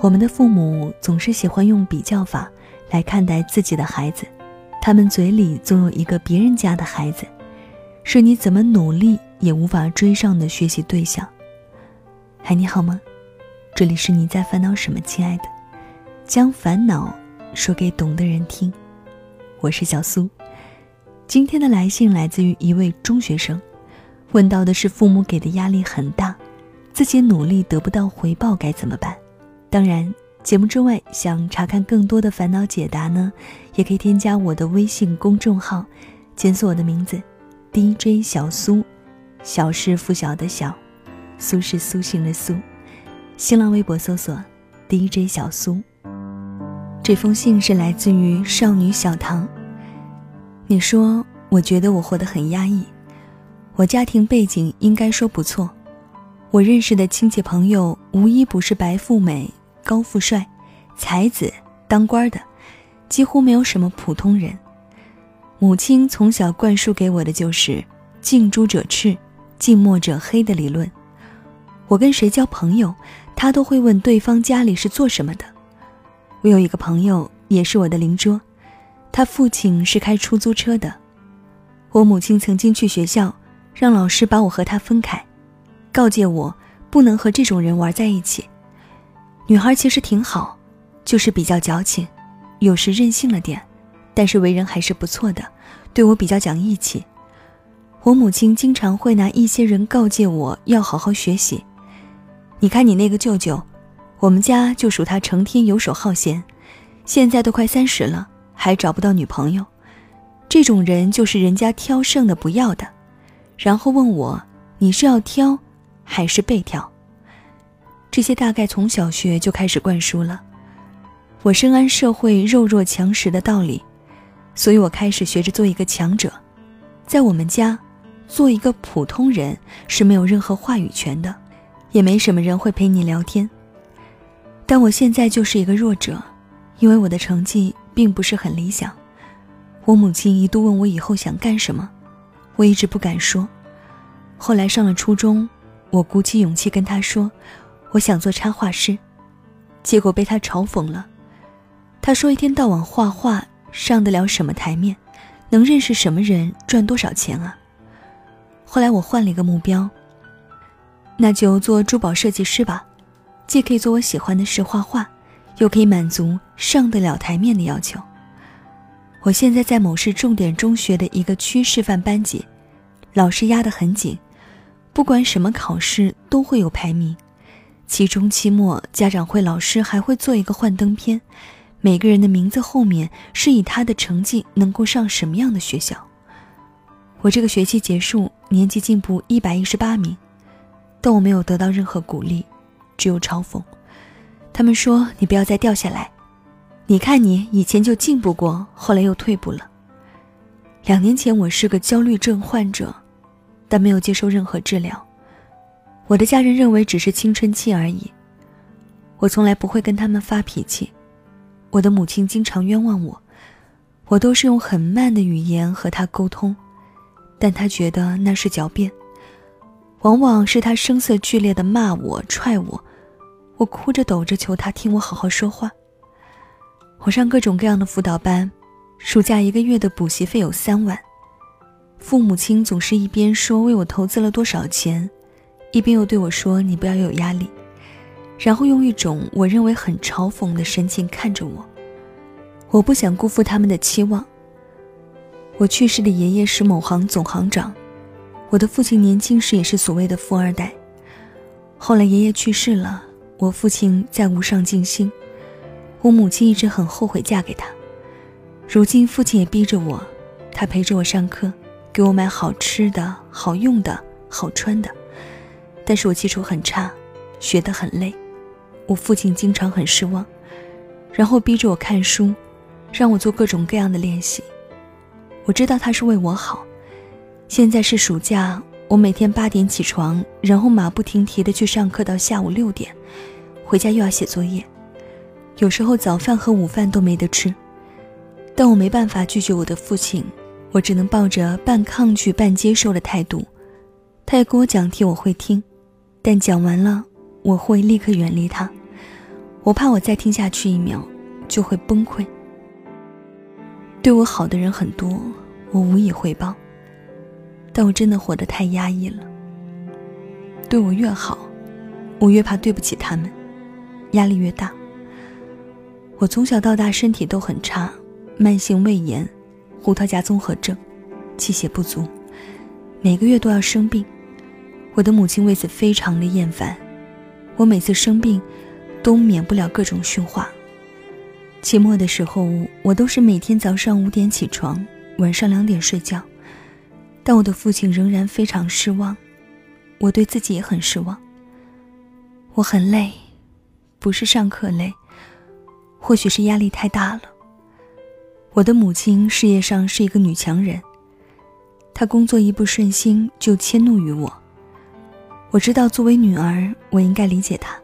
我们的父母总是喜欢用比较法来看待自己的孩子，他们嘴里总有一个别人家的孩子，是你怎么努力也无法追上的学习对象。嗨，你好吗？这里是你在烦恼什么，亲爱的？将烦恼说给懂的人听。我是小苏。今天的来信来自于一位中学生，问到的是父母给的压力很大，自己努力得不到回报该怎么办？当然，节目之外想查看更多的烦恼解答呢，也可以添加我的微信公众号，检索我的名字，DJ 小苏，小是拂晓的小，苏是苏醒的苏。新浪微博搜索 DJ 小苏。这封信是来自于少女小唐。你说，我觉得我活得很压抑，我家庭背景应该说不错，我认识的亲戚朋友无一不是白富美。高富帅、才子、当官的，几乎没有什么普通人。母亲从小灌输给我的就是“近朱者赤，近墨者黑”的理论。我跟谁交朋友，他都会问对方家里是做什么的。我有一个朋友，也是我的邻桌，他父亲是开出租车的。我母亲曾经去学校，让老师把我和他分开，告诫我不能和这种人玩在一起。女孩其实挺好，就是比较矫情，有时任性了点，但是为人还是不错的，对我比较讲义气。我母亲经常会拿一些人告诫我要好好学习。你看你那个舅舅，我们家就属他成天游手好闲，现在都快三十了，还找不到女朋友。这种人就是人家挑剩的不要的，然后问我你是要挑，还是被挑？这些大概从小学就开始灌输了。我深谙社会弱肉强食的道理，所以我开始学着做一个强者。在我们家，做一个普通人是没有任何话语权的，也没什么人会陪你聊天。但我现在就是一个弱者，因为我的成绩并不是很理想。我母亲一度问我以后想干什么，我一直不敢说。后来上了初中，我鼓起勇气跟她说。我想做插画师，结果被他嘲讽了。他说：“一天到晚画画，上得了什么台面？能认识什么人？赚多少钱啊？”后来我换了一个目标，那就做珠宝设计师吧，既可以做我喜欢的事画画，又可以满足上得了台面的要求。我现在在某市重点中学的一个区示范班级，老师压得很紧，不管什么考试都会有排名。期中、期末，家长会、老师还会做一个幻灯片，每个人的名字后面是以他的成绩能够上什么样的学校。我这个学期结束，年级进步一百一十八名，但我没有得到任何鼓励，只有嘲讽。他们说：“你不要再掉下来，你看你以前就进步过，后来又退步了。”两年前我是个焦虑症患者，但没有接受任何治疗。我的家人认为只是青春期而已，我从来不会跟他们发脾气。我的母亲经常冤枉我，我都是用很慢的语言和她沟通，但她觉得那是狡辩。往往是她声色剧烈的骂我、踹我，我哭着抖着求她听我好好说话。我上各种各样的辅导班，暑假一个月的补习费有三万，父母亲总是一边说为我投资了多少钱。一边又对我说：“你不要有压力。”然后用一种我认为很嘲讽的神情看着我。我不想辜负他们的期望。我去世的爷爷是某行总行长，我的父亲年轻时也是所谓的富二代。后来爷爷去世了，我父亲再无上进心，我母亲一直很后悔嫁给他。如今父亲也逼着我，他陪着我上课，给我买好吃的、好用的、好穿的。但是我基础很差，学得很累，我父亲经常很失望，然后逼着我看书，让我做各种各样的练习。我知道他是为我好。现在是暑假，我每天八点起床，然后马不停蹄的去上课到下午六点，回家又要写作业，有时候早饭和午饭都没得吃。但我没办法拒绝我的父亲，我只能抱着半抗拒半接受的态度。他也跟我讲题，我会听。但讲完了，我会立刻远离他。我怕我再听下去一秒就会崩溃。对我好的人很多，我无以回报，但我真的活得太压抑了。对我越好，我越怕对不起他们，压力越大。我从小到大身体都很差，慢性胃炎、胡桃夹综合症、气血不足，每个月都要生病。我的母亲为此非常的厌烦，我每次生病，都免不了各种训话。期末的时候，我都是每天早上五点起床，晚上两点睡觉，但我的父亲仍然非常失望，我对自己也很失望。我很累，不是上课累。或许是压力太大了。我的母亲事业上是一个女强人，她工作一不顺心就迁怒于我。我知道作为女儿，我应该理解她，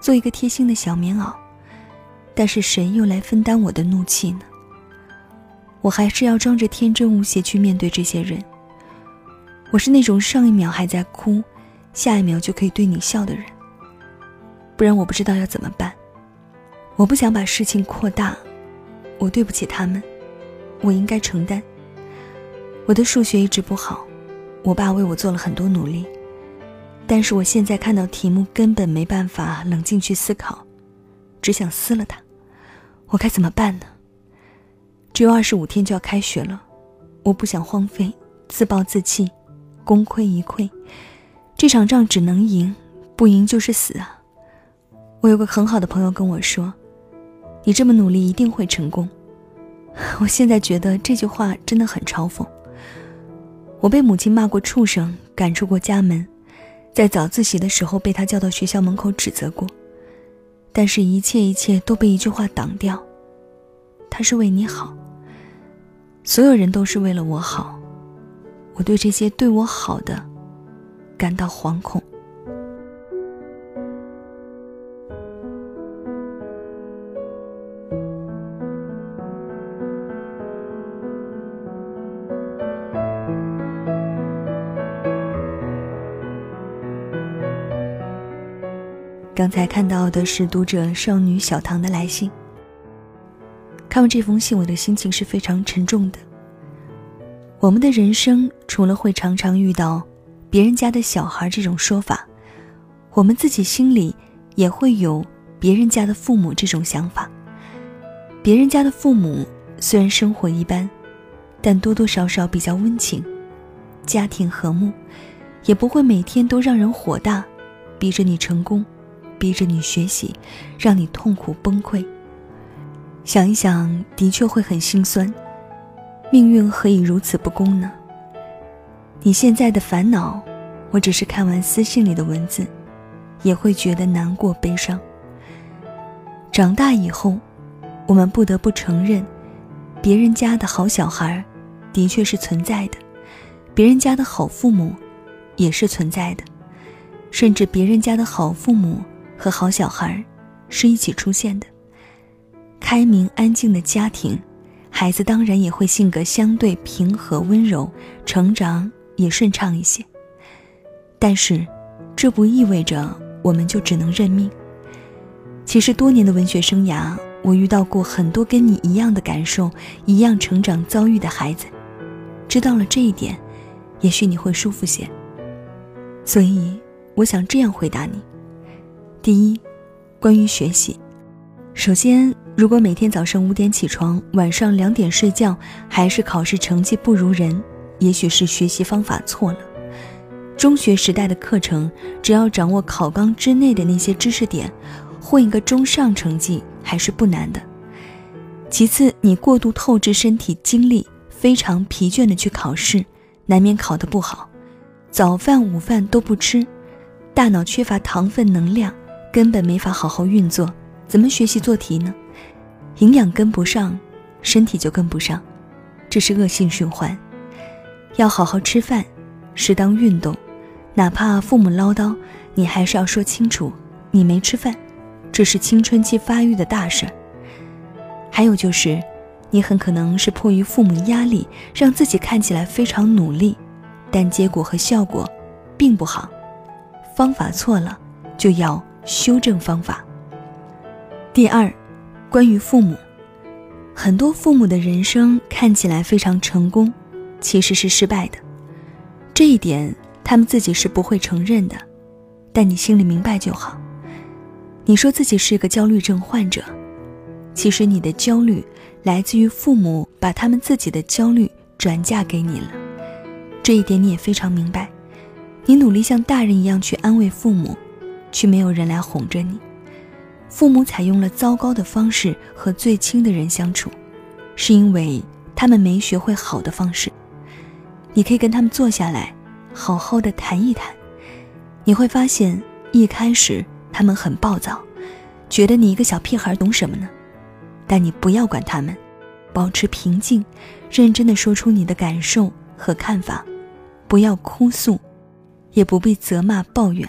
做一个贴心的小棉袄。但是谁又来分担我的怒气呢？我还是要装着天真无邪去面对这些人。我是那种上一秒还在哭，下一秒就可以对你笑的人。不然我不知道要怎么办。我不想把事情扩大，我对不起他们，我应该承担。我的数学一直不好，我爸为我做了很多努力，但是我现在看到题目根本没办法冷静去思考，只想撕了它。我该怎么办呢？只有二十五天就要开学了，我不想荒废，自暴自弃，功亏一篑。这场仗只能赢，不赢就是死啊！我有个很好的朋友跟我说。你这么努力，一定会成功。我现在觉得这句话真的很嘲讽。我被母亲骂过畜生，赶出过家门，在早自习的时候被他叫到学校门口指责过，但是，一切一切都被一句话挡掉。他是为你好。所有人都是为了我好。我对这些对我好的感到惶恐。刚才看到的是读者少女小唐的来信。看完这封信，我的心情是非常沉重的。我们的人生除了会常常遇到“别人家的小孩”这种说法，我们自己心里也会有“别人家的父母”这种想法。别人家的父母虽然生活一般，但多多少少比较温情，家庭和睦，也不会每天都让人火大，逼着你成功。逼着你学习，让你痛苦崩溃。想一想，的确会很心酸。命运何以如此不公呢？你现在的烦恼，我只是看完私信里的文字，也会觉得难过悲伤。长大以后，我们不得不承认，别人家的好小孩，的确是存在的；别人家的好父母，也是存在的；甚至别人家的好父母。和好小孩是一起出现的。开明安静的家庭，孩子当然也会性格相对平和温柔，成长也顺畅一些。但是，这不意味着我们就只能认命。其实多年的文学生涯，我遇到过很多跟你一样的感受、一样成长遭遇的孩子。知道了这一点，也许你会舒服些。所以，我想这样回答你。第一，关于学习，首先，如果每天早上五点起床，晚上两点睡觉，还是考试成绩不如人，也许是学习方法错了。中学时代的课程，只要掌握考纲之内的那些知识点，混一个中上成绩还是不难的。其次，你过度透支身体精力，非常疲倦的去考试，难免考得不好。早饭、午饭都不吃，大脑缺乏糖分能量。根本没法好好运作，怎么学习做题呢？营养跟不上，身体就跟不上，这是恶性循环。要好好吃饭，适当运动，哪怕父母唠叨，你还是要说清楚，你没吃饭，这是青春期发育的大事儿。还有就是，你很可能是迫于父母压力，让自己看起来非常努力，但结果和效果并不好。方法错了，就要。修正方法。第二，关于父母，很多父母的人生看起来非常成功，其实是失败的。这一点他们自己是不会承认的，但你心里明白就好。你说自己是个焦虑症患者，其实你的焦虑来自于父母把他们自己的焦虑转嫁给你了，这一点你也非常明白。你努力像大人一样去安慰父母，却没有人来哄着你。父母采用了糟糕的方式和最亲的人相处，是因为他们没学会好的方式。你可以跟他们坐下来，好好的谈一谈。你会发现，一开始他们很暴躁，觉得你一个小屁孩懂什么呢？但你不要管他们，保持平静，认真的说出你的感受和看法，不要哭诉，也不必责骂抱怨。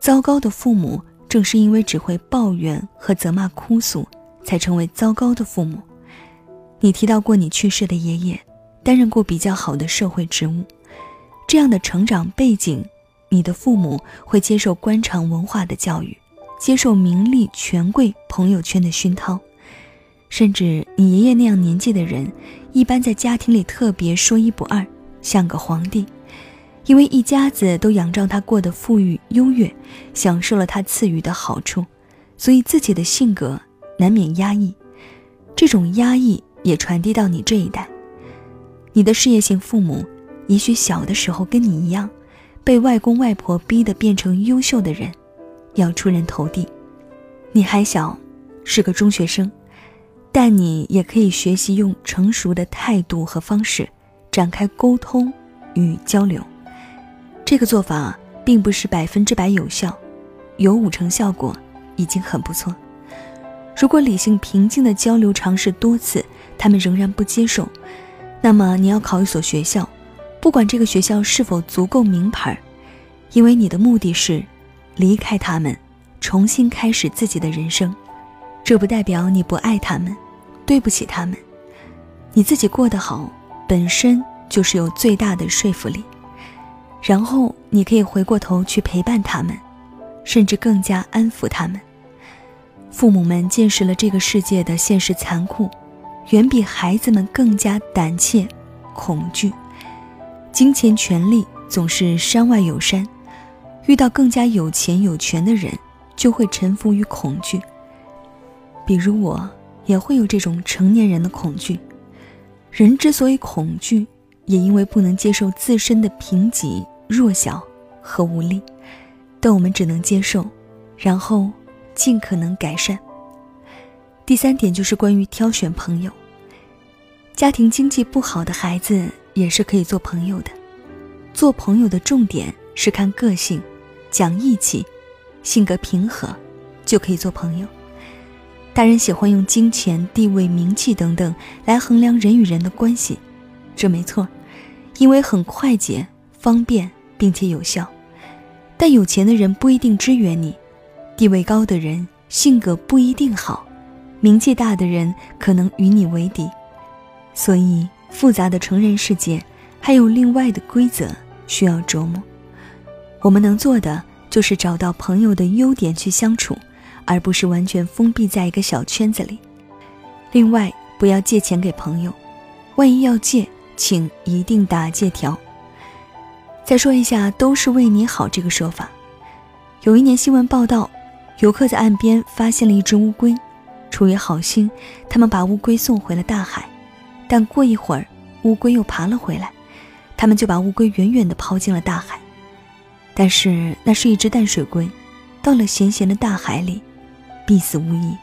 糟糕的父母正是因为只会抱怨和责骂、哭诉，才成为糟糕的父母。你提到过你去世的爷爷。担任过比较好的社会职务，这样的成长背景，你的父母会接受官场文化的教育，接受名利权贵朋友圈的熏陶，甚至你爷爷那样年纪的人，一般在家庭里特别说一不二，像个皇帝，因为一家子都仰仗他过得富裕优越，享受了他赐予的好处，所以自己的性格难免压抑，这种压抑也传递到你这一代。你的事业型父母，也许小的时候跟你一样，被外公外婆逼得变成优秀的人，要出人头地。你还小，是个中学生，但你也可以学习用成熟的态度和方式展开沟通与交流。这个做法并不是百分之百有效，有五成效果已经很不错。如果理性平静的交流尝试多次，他们仍然不接受。那么你要考一所学校，不管这个学校是否足够名牌，因为你的目的是离开他们，重新开始自己的人生。这不代表你不爱他们，对不起他们。你自己过得好，本身就是有最大的说服力。然后你可以回过头去陪伴他们，甚至更加安抚他们。父母们见识了这个世界的现实残酷。远比孩子们更加胆怯、恐惧。金钱、权力总是山外有山，遇到更加有钱有权的人，就会臣服于恐惧。比如我，也会有这种成年人的恐惧。人之所以恐惧，也因为不能接受自身的贫瘠、弱小和无力。但我们只能接受，然后尽可能改善。第三点就是关于挑选朋友。家庭经济不好的孩子也是可以做朋友的。做朋友的重点是看个性，讲义气，性格平和，就可以做朋友。大人喜欢用金钱、地位、名气等等来衡量人与人的关系，这没错，因为很快捷、方便并且有效。但有钱的人不一定支援你，地位高的人性格不一定好，名气大的人可能与你为敌。所以，复杂的成人世界还有另外的规则需要琢磨。我们能做的就是找到朋友的优点去相处，而不是完全封闭在一个小圈子里。另外，不要借钱给朋友，万一要借，请一定打借条。再说一下“都是为你好”这个说法。有一年新闻报道，游客在岸边发现了一只乌龟，出于好心，他们把乌龟送回了大海。但过一会儿，乌龟又爬了回来，他们就把乌龟远远地抛进了大海。但是那是一只淡水龟，到了咸咸的大海里，必死无疑。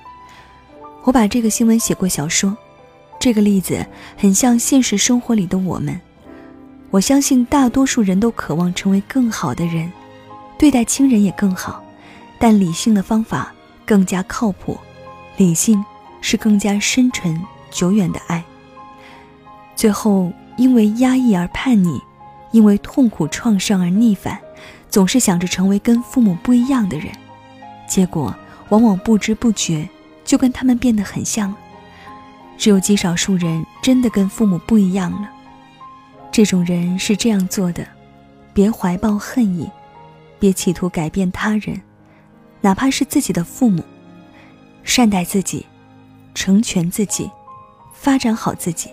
我把这个新闻写过小说，这个例子很像现实生活里的我们。我相信大多数人都渴望成为更好的人，对待亲人也更好，但理性的方法更加靠谱，理性是更加深沉久远的爱。最后，因为压抑而叛逆，因为痛苦创伤而逆反，总是想着成为跟父母不一样的人，结果往往不知不觉就跟他们变得很像。只有极少数人真的跟父母不一样了。这种人是这样做的：别怀抱恨意，别企图改变他人，哪怕是自己的父母。善待自己，成全自己，发展好自己。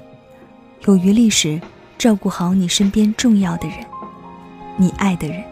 有余力时，照顾好你身边重要的人，你爱的人。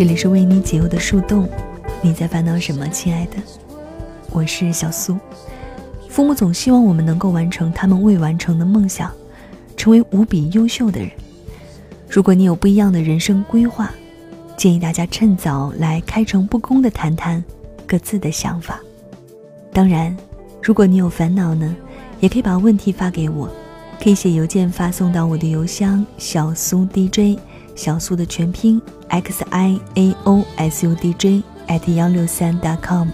这里是为你解忧的树洞，你在烦恼什么，亲爱的？我是小苏。父母总希望我们能够完成他们未完成的梦想，成为无比优秀的人。如果你有不一样的人生规划，建议大家趁早来开诚布公的谈谈各自的想法。当然，如果你有烦恼呢，也可以把问题发给我，可以写邮件发送到我的邮箱小苏 DJ。小苏的全拼 x i a o s u d j at 幺六三 dot com，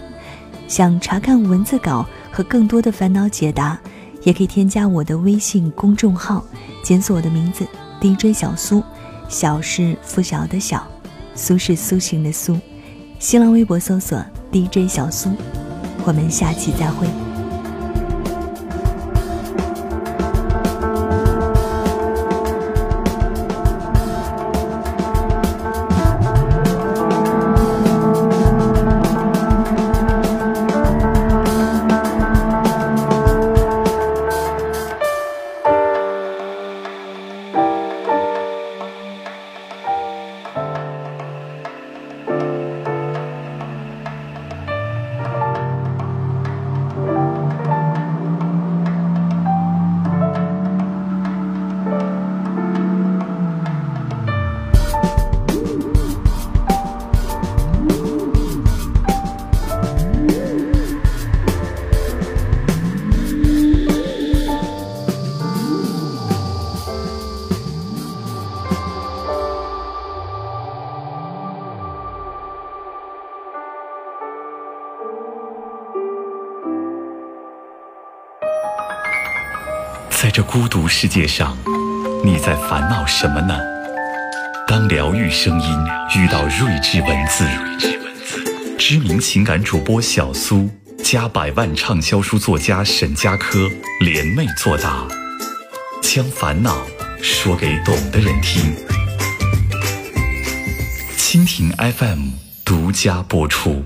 想查看文字稿和更多的烦恼解答，也可以添加我的微信公众号，检索我的名字 DJ 小苏，小是拂晓的小，苏是苏醒的苏，新浪微博搜索 DJ 小苏，我们下期再会。在这孤独世界上，你在烦恼什么呢？当疗愈声音遇到睿智文字，知名情感主播小苏加百万畅销书作家沈佳柯联袂作答，将烦恼说给懂的人听。蜻蜓 FM 独家播出。